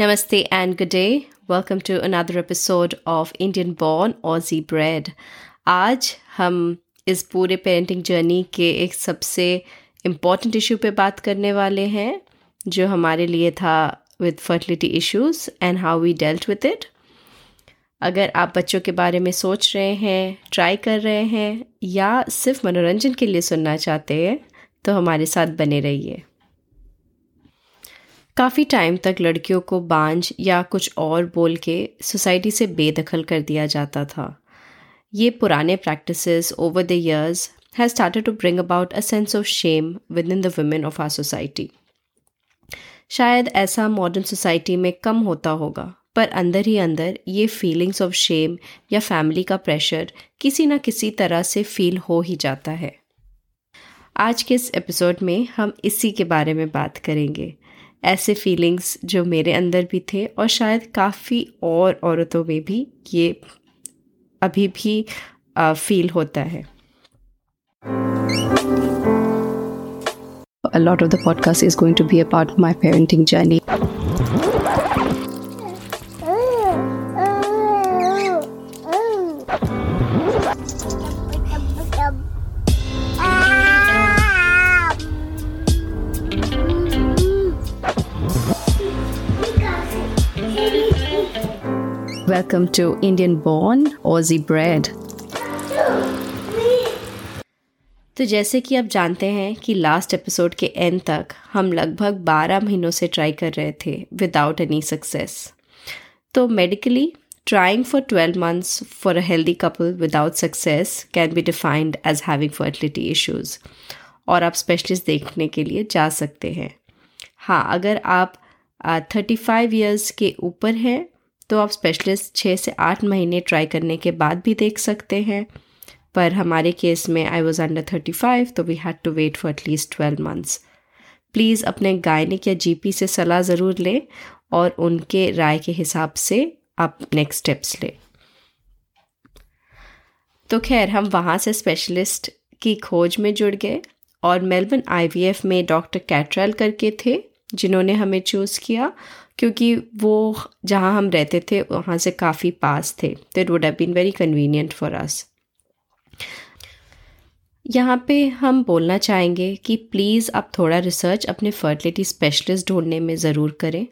Namaste and good day. Welcome to another episode of Indian Born Aussie Bread. आज हम इस पूरे parenting journey के एक सबसे इंपॉर्टेंट इशू पे बात करने वाले हैं, जो हमारे लिए था with fertility issues and how we dealt with it अगर आप बच्चों के बारे में सोच रहे हैं ट्राई कर रहे हैं, या सिर्फ़ मनोरंजन के लिए सुनना चाहते हैं तो हमारे साथ बने रहिए काफ़ी टाइम तक लड़कियों को बांझ या कुछ और बोल के सोसाइटी से बेदखल कर दिया जाता था। ये पुराने practices over the years has started to bring about a sense of shame within the women of our society शायद ऐसा मॉडर्न सोसाइटी में कम होता होगा, पर अंदर ही अंदर ये फीलिंग्स ऑफ़ शेम या फैमिली का प्रेशर किसी ना किसी तरह से फील हो ही जाता है। आज के इस एपिसोड में हम इसी के बारे में बात करेंगे। ऐसे फीलिंग्स जो मेरे अंदर भी थे और शायद काफ़ी और औरतों में भी ये अभी भी फील होता है A lot of the podcast is going to be about my parenting journey. Welcome to Indian Born Aussie Bread. तो जैसे कि आप जानते हैं कि लास्ट एपिसोड के एंड तक हम लगभग 12 महीनों से ट्राई कर रहे थे विदाउट एनी सक्सेस तो medically trying for 12 months for a healthy couple without success can be defined as having fertility issues और आप स्पेशलिस्ट देखने के लिए जा सकते हैं। हाँ अगर आप थर्टी फाइव ईयर्स के ऊपर हैं तो आप स्पेशलिस्ट छः से आठ महीने ट्राई करने के बाद भी देख सकते हैं। पर हमारे केस में I was under thirty five तो we had to wait for at least twelve months please अपने गायनिक या जीपी से सलाह ज़रूर लें और उनके राय के हिसाब से आप नेक्स्ट स्टेप्स लें। तो खैर, हम वहाँ से स्पेशलिस्ट की खोज में जुड़ गए और मेलबर्न आईवीएफ में डॉक्टर कैट्रल करके थे, जिन्होंने हमें चूज़ किया। क्योंकि वो जहाँ हम रहते थे, वहाँ से काफ़ी पास थे। तो it would have been very convenient for us यहाँ पे हम बोलना चाहेंगे कि प्लीज़ आप थोड़ा रिसर्च अपने फर्टिलिटी स्पेशलिस्ट ढूँढने में ज़रूर करें।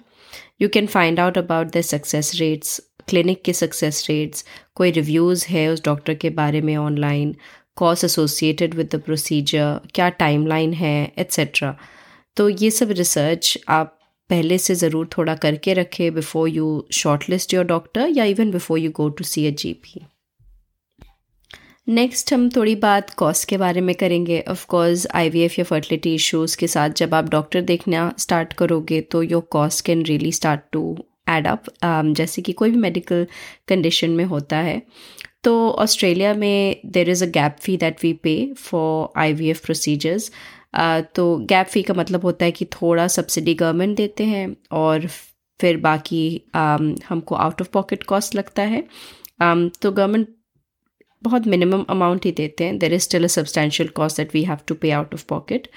You can find out about the success rates clinic के सक्सेस रेट्स कोई रिव्यूज़ है उस डॉक्टर के बारे में online cost associated with the procedure क्या टाइमलाइन है एट्सेट्रा तो ये सब रिसर्च आप पहले से ज़रूर थोड़ा करके रखें before you shortlist your doctor या even before you go to see a G P next हम थोड़ी बात कॉस्ट के बारे में करेंगे। ऑफ़ कोर्स आईवीएफ या फर्टिलिटी इश्यूज़ के साथ जब आप डॉक्टर देखना स्टार्ट करोगे तो your cost can really start to add up जैसे कि कोई भी मेडिकल कंडीशन में होता है। तो ऑस्ट्रेलिया में there is a gap fee that we pay for I V F procedures तो गैप फ़ी का मतलब होता है कि थोड़ा सब्सिडी गवर्नमेंट देते हैं और फिर बाकी हमको आउट ऑफ़ पॉकेट कॉस्ट लगता है। तो गवर्नमेंट बहुत मिनिमम अमाउंट ही देते हैं। There is still a substantial cost that we have to pay out of pocket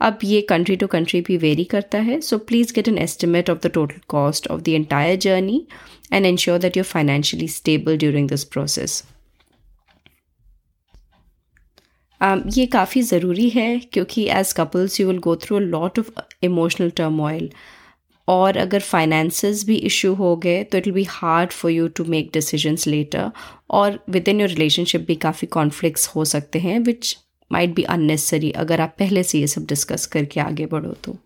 अब ये कंट्री टू कंट्री भी वेरी करता है। So please get an estimate of the total cost of the entire journey and ensure that you're financially stable during this process Um, ये काफ़ी ज़रूरी है क्योंकि as couples you will go through a lot of emotional turmoil और अगर finances भी issue हो गए तो it will be hard for you to make decisions later और विद इन योर रिलेशनशिप भी काफ़ी कॉन्फ्लिक्ट्स हो सकते हैं विच माइट बी अननेसेसरी अगर आप पहले से ये सब डिस्कस करके आगे बढ़ो तो।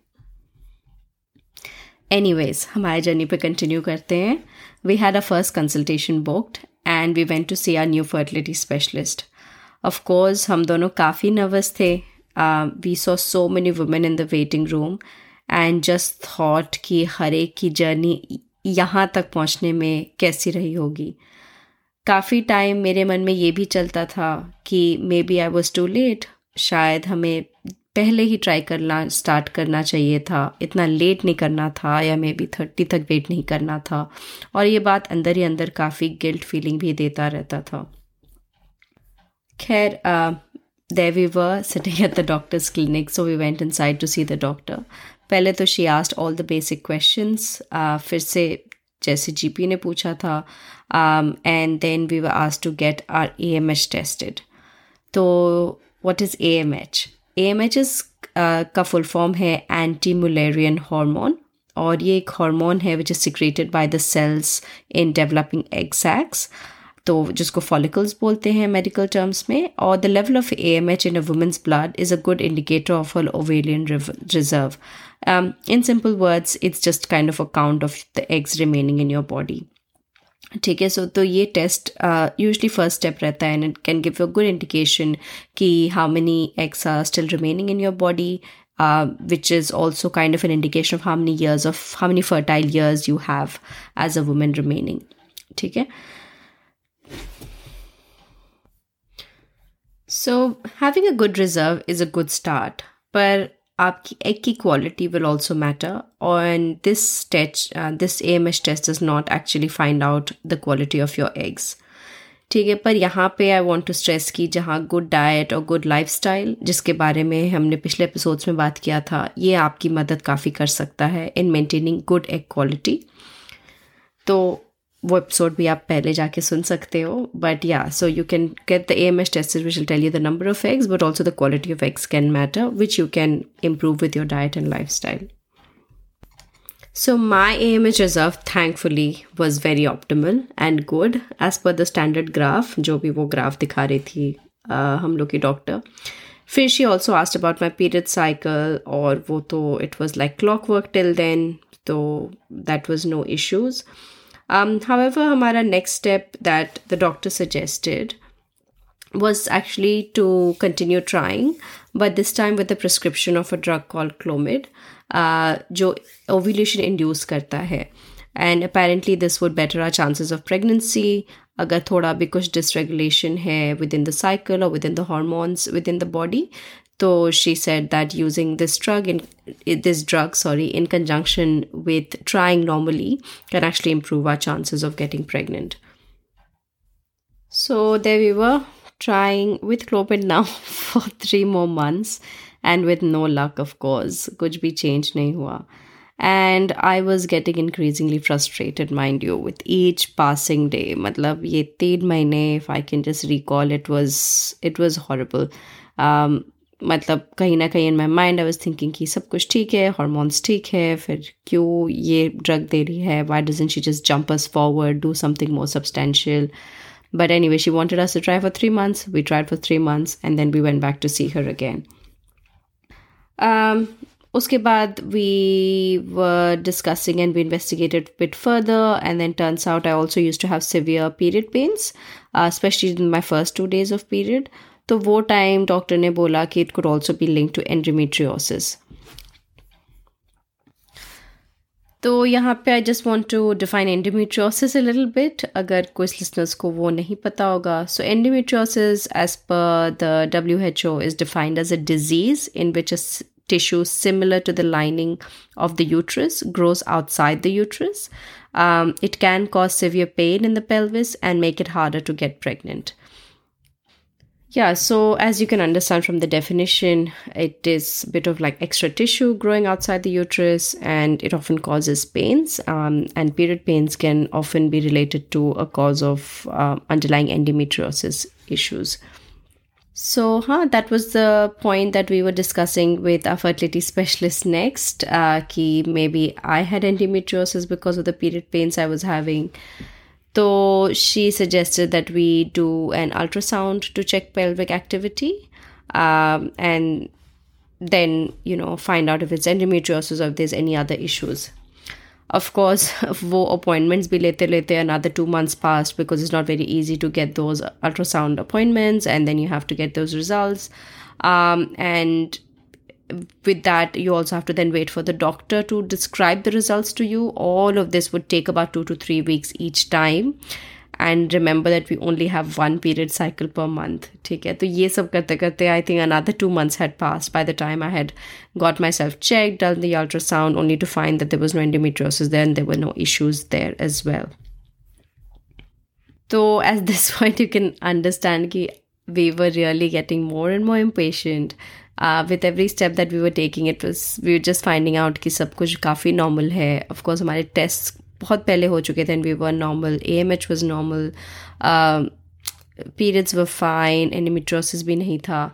एनी वेज हमारे जर्नी पे कंटिन्यू करते हैं। We had a first consultation booked and we went to see our new fertility specialist of course हम दोनों काफ़ी नर्वस थे। We saw so many women in the waiting room and just thought कि हर एक की जर्नी यहाँ तक पहुँचने में कैसी रही होगी। काफ़ी टाइम मेरे मन में ये भी चलता था कि maybe I was too late शायद हमें पहले ही ट्राई करना स्टार्ट करना चाहिए था। इतना लेट नहीं करना था या मे बी थर्टी तक वेट नहीं करना था। और ये बात अंदर ही अंदर काफ़ी गिल्ट फीलिंग भी देता रहता था। Khair, there we were sitting at the doctor's clinic, so we went inside to see the doctor. पहले तो she asked all the basic questions फिर से जैसे जीपी ने पूछा था and then we were asked to get our A M H tested तो what is A M H A M H is का फुल फॉर्म है एंटी मुलेरियन हार्मोन और ये एक हार्मोन है which is secreted by the cells in developing egg तो जिसको follicles बोलते हैं मेडिकल टर्म्स में और the level of A M H in a woman's blood is a good indicator of all ovarian reserve in simple words it's just kind of a count of the eggs remaining in your body ठीक है so तो ये test usually first step रहता है and it can give a good indication कि how many eggs are still remaining in your body uh, which is also kind of an indication of how many years of how many fertile years you have as a woman remaining. okay so, having a good reserve is a good start, but आपकी egg की quality will also matter और this test this A M H test does not actually find out the quality of your eggs ठीक है, पर यहाँ पे I want to stress की जहाँ गुड डाइट और गुड लाइफ स्टाइल जिसके बारे में हमने पिछले एपिसोड्स में बात किया था, ये आपकी मदद काफ़ी कर सकता है in maintaining good egg quality तो वो एपिसोड भी आप पहले जाके सुन सकते हो बट या so you can get the A M S test which will tell you the number of eggs but also the quality of eggs can matter which you can improve with your diet and lifestyle so So my AMH reserve thankfully was very optimal and good as per the standard graph जो भी वो graph दिखा रही थी uh, हम लोग की doctor फिर she also asked about my period cycle और वो तो it was like clockwork till then तो that was no issues however हमारा next step that the doctor suggested was actually to continue trying, but this time with the prescription of a drug called Clomid, uh, जो ovulation induce करता है and apparently this would better our chances of pregnancy अगर थोड़ा भी कुछ dysregulation है within the cycle or within the hormones within the body so she said that using this drug in this drug sorry in conjunction with trying normally can actually improve our chances of getting pregnant so there we were trying with Clopid now for three more months and with no luck, of course. Kuch bhi change nahi hua. And I was getting increasingly frustrated, mind you, with each passing day. Matlab, ye teen mahine, if I can just recall, it was it was horrible. Um, मतलब कहीं ना कहीं in my mind I was thinking कि सब कुछ ठीक है hormones ठीक है फिर क्यों ये ड्रग दे रही है why doesn't she just jump us forward do something more substantial she wanted us to try for three months. We tried for three months and then we went back to see her again. Um, uske baad we were discussing and we investigated a bit further and then turns out i also used to have severe period pains uh, especially in my first two days of period तो वो time doctor ने बोला कि it could also be link to endometriosis तो यहाँ पे I just want to define endometriosis a little bit अगर कुछ लिसनर्स को वो नहीं पता होगा so endometriosis as per the W H O is defined as a disease in which a tissue similar to the lining of the uterus grows outside the uterus. Um, it can cause severe pain in the pelvis and make it harder to get pregnant. Yeah, so as you can understand from the definition, it is a bit of like extra tissue growing outside the uterus and it often causes pains. Um, and period pains can often be related to a cause of uh, underlying endometriosis issues. So, huh, that was the point that we were discussing with our fertility specialist next. Uh, ki maybe I had endometriosis because of the period pains I was having. So she suggested that we do an ultrasound to check pelvic activity um, and then, you know, find out if it's endometriosis or if there's any other issues. Of course, wo appointments bhi lete lete another two months passed because it's not very easy to get those ultrasound appointments and then you have to get those results. Um, and with that you also have to then wait for the doctor to describe the results to you all of this would take about 2 to 3 weeks each time and remember that we only have one period cycle per month ठीक है तो ये सब करते करते I think another two months had passed by the time I had got myself checked done the ultrasound only to find that there was no endometriosis there and there were no issues there as well so at this point you can understand that we were really getting more and more impatient with every step that we were taking it was we just finding out कि सब कुछ काफ़ी normal है। Of course हमारे test बहुत पहले हो चुके थे and we were normal A M H was normal periods were fine endometriosis भी नहीं था।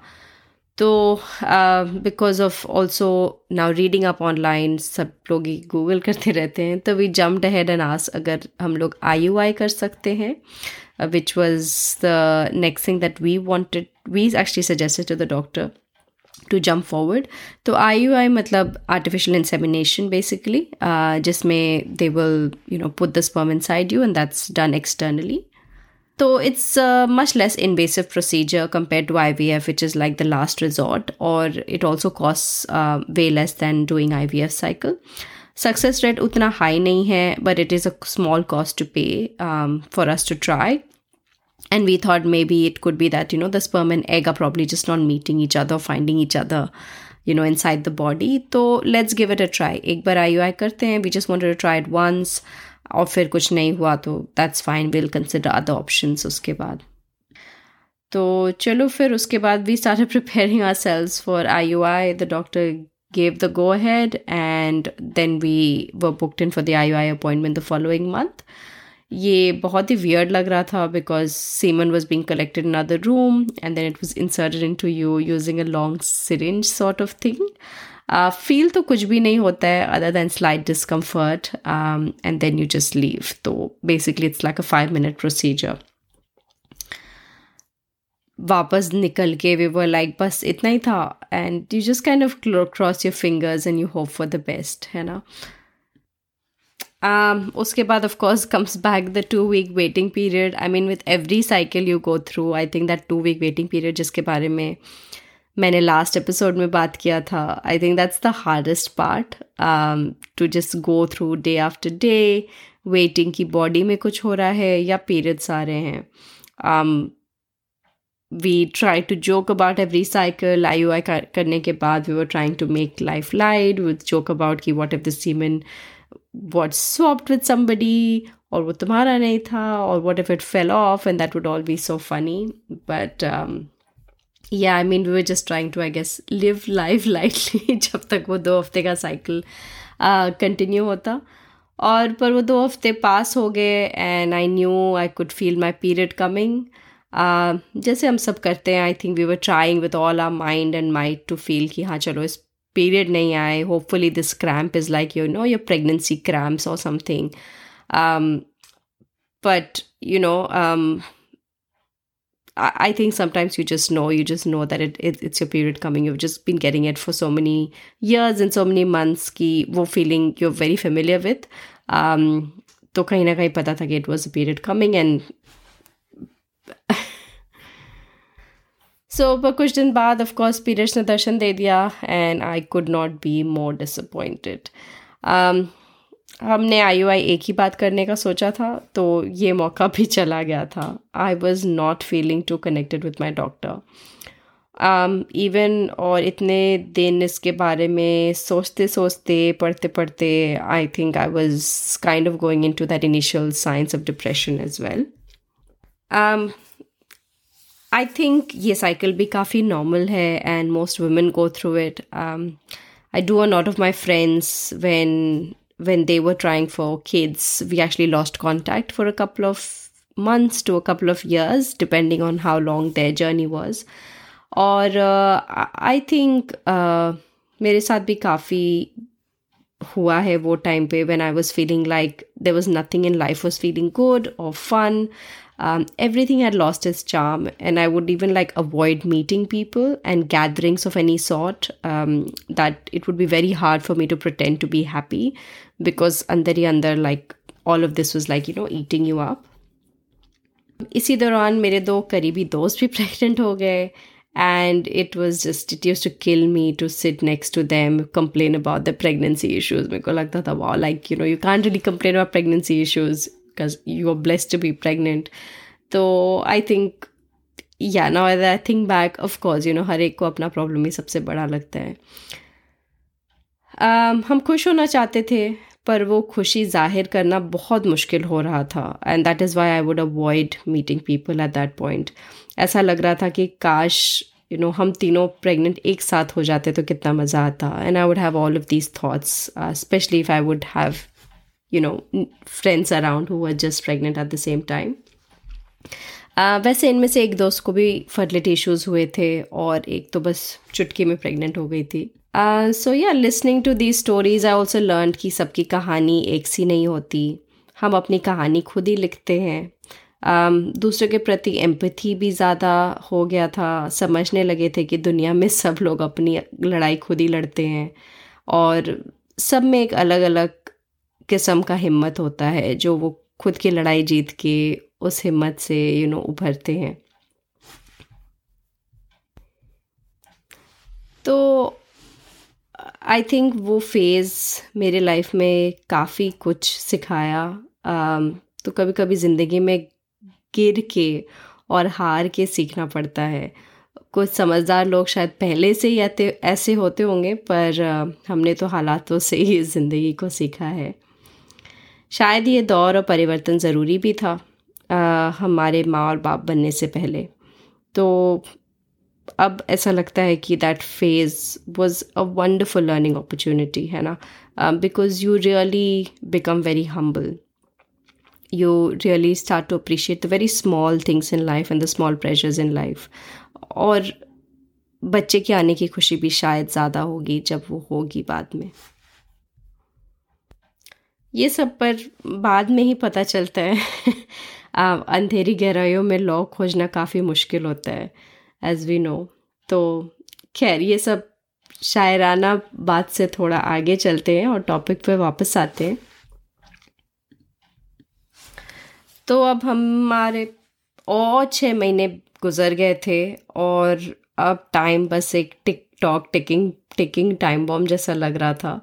तो because of also now reading up online सब लोग ही गूगल करते रहते हैं तो वी जम्प्ड अहेड एंड आस अगर हम लोग आई यू आई कर सकते हैं which was the next thing that we wanted we actually suggested to the doctor to jump forward तो आई यू आई मतलब आर्टिफिशियल इंसेमिनेशन बेसिकली जिसमें they will you know put the sperm inside you and that's done externally So it's a much less invasive procedure compared to IVF, which is like the last resort, or it also costs uh, way less than doing IVF cycle. Success rate utna high nahi hai, but it is a small cost to pay um, for us to try. And we thought maybe it could be that, you know, the sperm and egg are probably just not meeting each other, finding each other, you know, inside the body. So let's give it a try. एक बार IUI करते हैं. We just wanted to try it once. और फिर कुछ नहीं हुआ तो that's fine will consider other option उसके बाद तो चलो फिर उसके बाद we start preparing our cells for IUI the doctor gave the go ahead and then we were booked in for the IUI appointment the following month. ये बहुत ही वियर्ड लग रहा था because semen was being collected in other room and then it was inserted into you using a long syringe sort of thing feel तो कुछ भी नहीं होता है other than slight discomfort and then you just leave तो basically it's like a five minute procedure वापस निकल के वे वर लाइक बस इतना ही था and you just kind of cross your fingers and you hope for the best है ना? Um, उसके बाद of course comes back the two week waiting period I mean with every cycle you go through I think that two week waiting period जिसके बारे में मैंने last episode में बात किया था I think that's the hardest part to just go through day after day waiting की body में कुछ हो रहा है या पीरियड्स आ रहे हैं. We try to joke about every cycle I U I करने के बाद we were trying to make life light with joke about की what if the what swapped with somebody और वो तुम्हारा नहीं था और what if it fell off and that would all be so funny but yeah I mean we were just trying to I guess live life lightly जब तक वो दो हफ़्ते का साइकिल कंटिन्यू होता. और पर वो दो हफ़्ते पास हो गए and I knew I could feel my period coming जैसे हम सब करते हैं I think we were trying with all our mind and mind to feel कि हाँ चलो इस पीरियड नहीं आए hopefully this cramp is like you know your pregnancy cramps और something but you know I, think sometimes you just know, you just know that it, it, it's your period coming. You've just been getting it for so many years and so many months ki wo feeling you're very familiar with. Um, तो कहीं ना कहीं पता था कि it was a period coming and so पर कुछ दिन बाद of course periods ने दर्शन दे दिया and I could not be more. Um, हमने आई आई एक ही बात करने का सोचा था तो ये मौका भी चला गया था. I was not feeling too connected with my doctor even और इतने दिन इसके बारे में सोचते सोचते पढ़ते पढ़ते I think I was kind of going into that initial signs of depression as well I think ये साइकिल भी काफ़ी नॉर्मल है and most women go through it I do a not of my friends when when they were trying for kids, we actually lost contact for a couple of months to a couple of years, depending on how long their journey was. और I think मेरे साथ भी काफ़ी हुआ है वो time पे when I was feeling like there was nothing in life was feeling good और fun um, everything had lost its charm and i would even like avoid meeting people and gatherings of any sort um, that it would be very hard for me to pretend to be happy because under under like all of this was like you know eating you up इसी दौरान मेरे दो करीबी दोस्त भी pregnant हो गए and it was just it used to kill me to sit next to them complain about the pregnancy issues मेरे को लगता था wow like you know you can't really complain about pregnancy issues because you are blessed to be pregnant. तो I think yeah now I think back of course you know हर एक को अपना problem ही सबसे बड़ा लगता है। Um, हम खुश होना चाहते थे पर वो खुशी ज़ाहिर करना बहुत मुश्किल हो रहा था। And that is why I would avoid meeting people at that point ऐसा लग रहा था कि काश यू नो हम तीनों प्रेग्नेंट एक साथ हो जाते तो कितना मज़ा आता। And I would have all of these thoughts specially if I would have you know friends around who are just pregnant at the same time वैसे इनमें से एक दोस्त को भी फर्टिलिटी इश्यूज़ हुए थे और एक तो बस चुटकी में प्रेग्नेंट हो गई थी। So yeah listening to the stories I also learn कि सबकी कहानी एक सी नहीं होती। हम अपनी कहानी खुद ही लिखते हैं। Um, दूसरे के प्रति एम्पथी भी ज़्यादा हो गया था। समझने लगे थे कि दुनिया में सब लोग अपनी लड़ाई खुद ही लड़ते हैं। और सब में एक अलग अलग किस्म का हिम्मत होता है जो वो खुद की लड़ाई जीत के उस हिम्मत से यू नो उभरते हैं। तो आई थिंक वो फ़ेज़ मेरे लाइफ में काफ़ी कुछ सिखाया। um, तो कभी कभी ज़िंदगी में गिर के और हार के सीखना पड़ता है। कुछ समझदार लोग शायद पहले से ही ऐसे होते होंगे पर हमने तो हालातों से ही ज़िंदगी को सीखा है। शायद ये दौर और परिवर्तन ज़रूरी भी था आ, हमारे माँ और बाप बनने से पहले। तो अब ऐसा लगता है कि that phase was a wonderful learning opportunity है ना? Because you really become very humble you really start to appreciate the very small things in life and the small pleasures in life. और बच्चे के आने की खुशी भी शायद ज़्यादा होगी जब वो होगी बाद में। ये सब पर बाद में ही पता चलता है। अंधेरी गहराइयों में लॉ खोजना काफ़ी मुश्किल होता है एज वी नो तो खैर, ये सब शायराना बात से थोड़ा आगे चलते हैं और टॉपिक पे वापस आते हैं। तो अब हमारे और छः महीने गुजर गए थे और अब टाइम बस एक tick tock ticking ticking time bomb जैसा लग रहा था।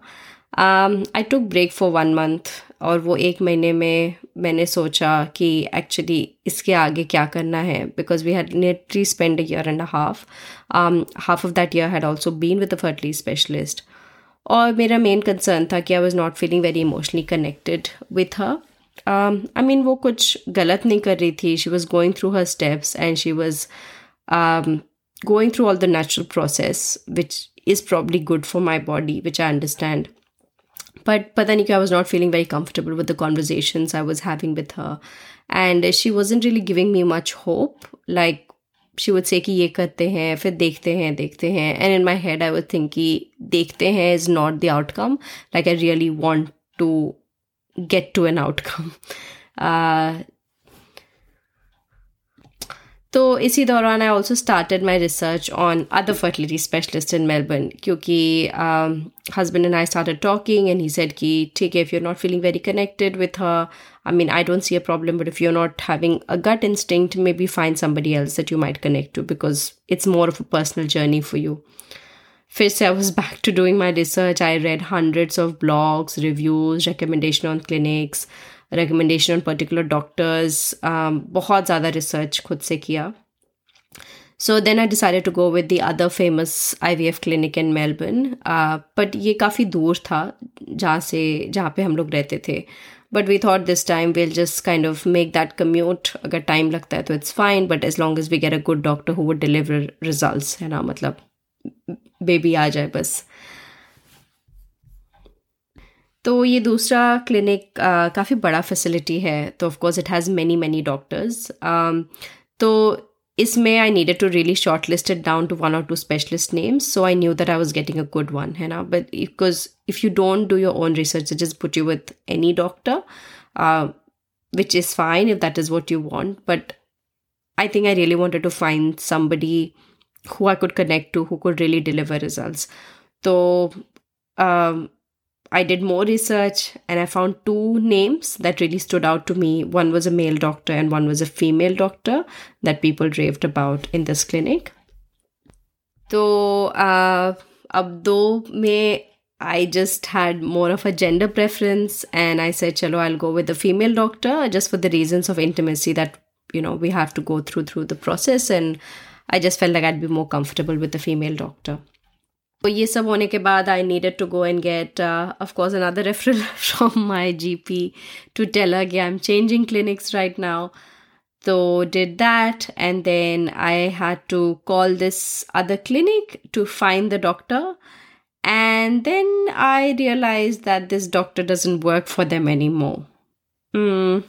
I took break for one month और वो एक महीने में मैंने सोचा कि एक्चुअली इसके आगे क्या करना है because we had nearly spend year and half half of that year had also been with a fertility specialist और मेरा मेन कंसर्न था कि I was not feeling very emotionally connected with her I mean वो कुछ गलत नहीं कर रही थी. She was going through her steps and she was going through all the natural process, which is probably good for my body, which I understand. But Patanika, I was not feeling very comfortable with the conversations I was having with her. And she wasn't really giving me much hope. Like, she would say कि ये करते हैं फिर देखते हैं देखते हैं and in my head I would think कि देखते हैं is not the outcome like I really want to get to an outcome uh, तो इसी दौरान I also started my research on other fertility specialist in Melbourne क्योंकि husband and I started talking and he said कि ठीक है if you not feeling very connected with her I mean, I don't see a problem, but if you're not having a gut instinct, maybe find somebody else that you might connect to because it's more of a personal journey for you. First, I was back to doing my research. I read hundreds of blogs, reviews, recommendation on clinics, recommendation recommendation on particular doctors बहुत ज़्यादा research खुद से किया। So then I decided to go with the other famous I V F clinic in Melbourne but ये काफ़ी दूर था जहाँ से जहाँ पे हम लोग रहते थे। But we thought this time will just kind of make that commute अगर टाइम लगता है तो it's fine but as long as we get a good doctor who would deliver result है ना मतलब बेबी आ जाए बस। uh, तो ये दूसरा क्लिनिक काफ़ी बड़ा फैसिलिटी है तो of course it has many many doctors तो इसमें I needed to really short listed down to one और two specialist names so I knew that I was getting a good one है ना but because if you don't do your own research just put you with any doctor which is fine if that is what you want but I think I really wanted to find somebody I could connect to who could really deliver results. So um, I did more research and I found two names that really stood out to me. One was a male doctor and one was a female doctor that people raved about in this clinic. So uh, अब दो में I just had more of a gender preference and I said chalo I'll go with the female doctor just for the reasons of intimacy that you know we have to go through through the process and I just felt like I'd be more comfortable with the female doctor. But ye sab hone ke baad, I needed to go and get, uh, of course, another referral from my GP to tell her, yeah, I'm changing clinics right now. So did that, and then I had to call this other clinic to find the doctor. And then I realized that this doctor doesn't work for them anymore. Hmm.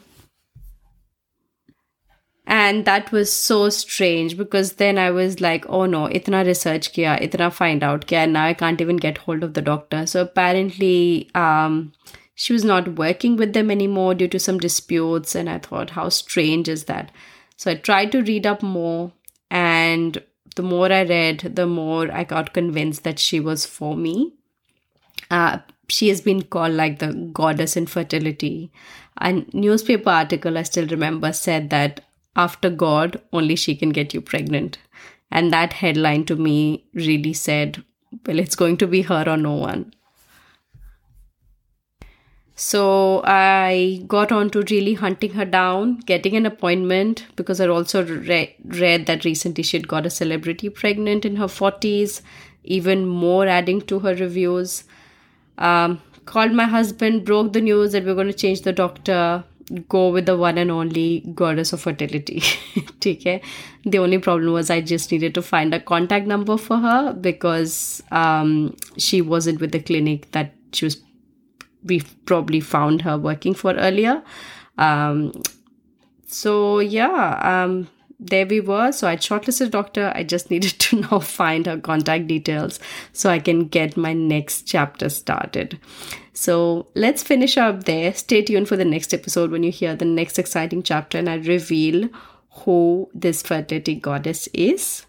And that was so strange because then I was like, oh no, itna research kiya, itna find out kiya, now I can't even get hold of the doctor. So apparently, um, she was not working with them anymore due to some disputes. And I thought, how strange is that? So I tried to read up more. And the more I read, the more I got convinced that she was for me. Uh, she has been called like the goddess in fertility. A newspaper article I still remember said that after God, only she can get you pregnant. And that headline to me really said, well, it's going to be her or no one. So I got on to really hunting her down, getting an appointment because I also re- read that recently she'd got a celebrity pregnant in her 40s, even more adding to her reviews. Um, called my husband, broke the news that we're going to change the doctor, go with the one and only goddess of fertility. okay. The only problem was I just needed to find a contact number for her because um, she wasn't with the clinic that she was we probably found her working for earlier. Um, so yeah, um, there we were. So I'd shortlisted a doctor. I just needed to now find her contact details so I can get my next chapter started. So let's finish up there. Stay tuned for the next episode when you hear the next exciting chapter and I reveal who this fertility goddess is.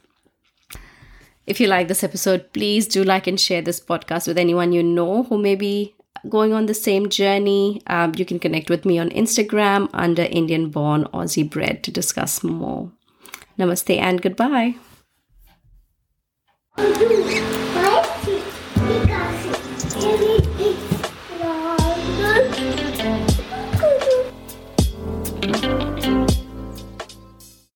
If you like this episode, please do like and share this podcast with anyone you know who may be going on the same journey, um, you can connect with me on Instagram under Indian Born Aussie Bread to discuss more. Namaste and goodbye.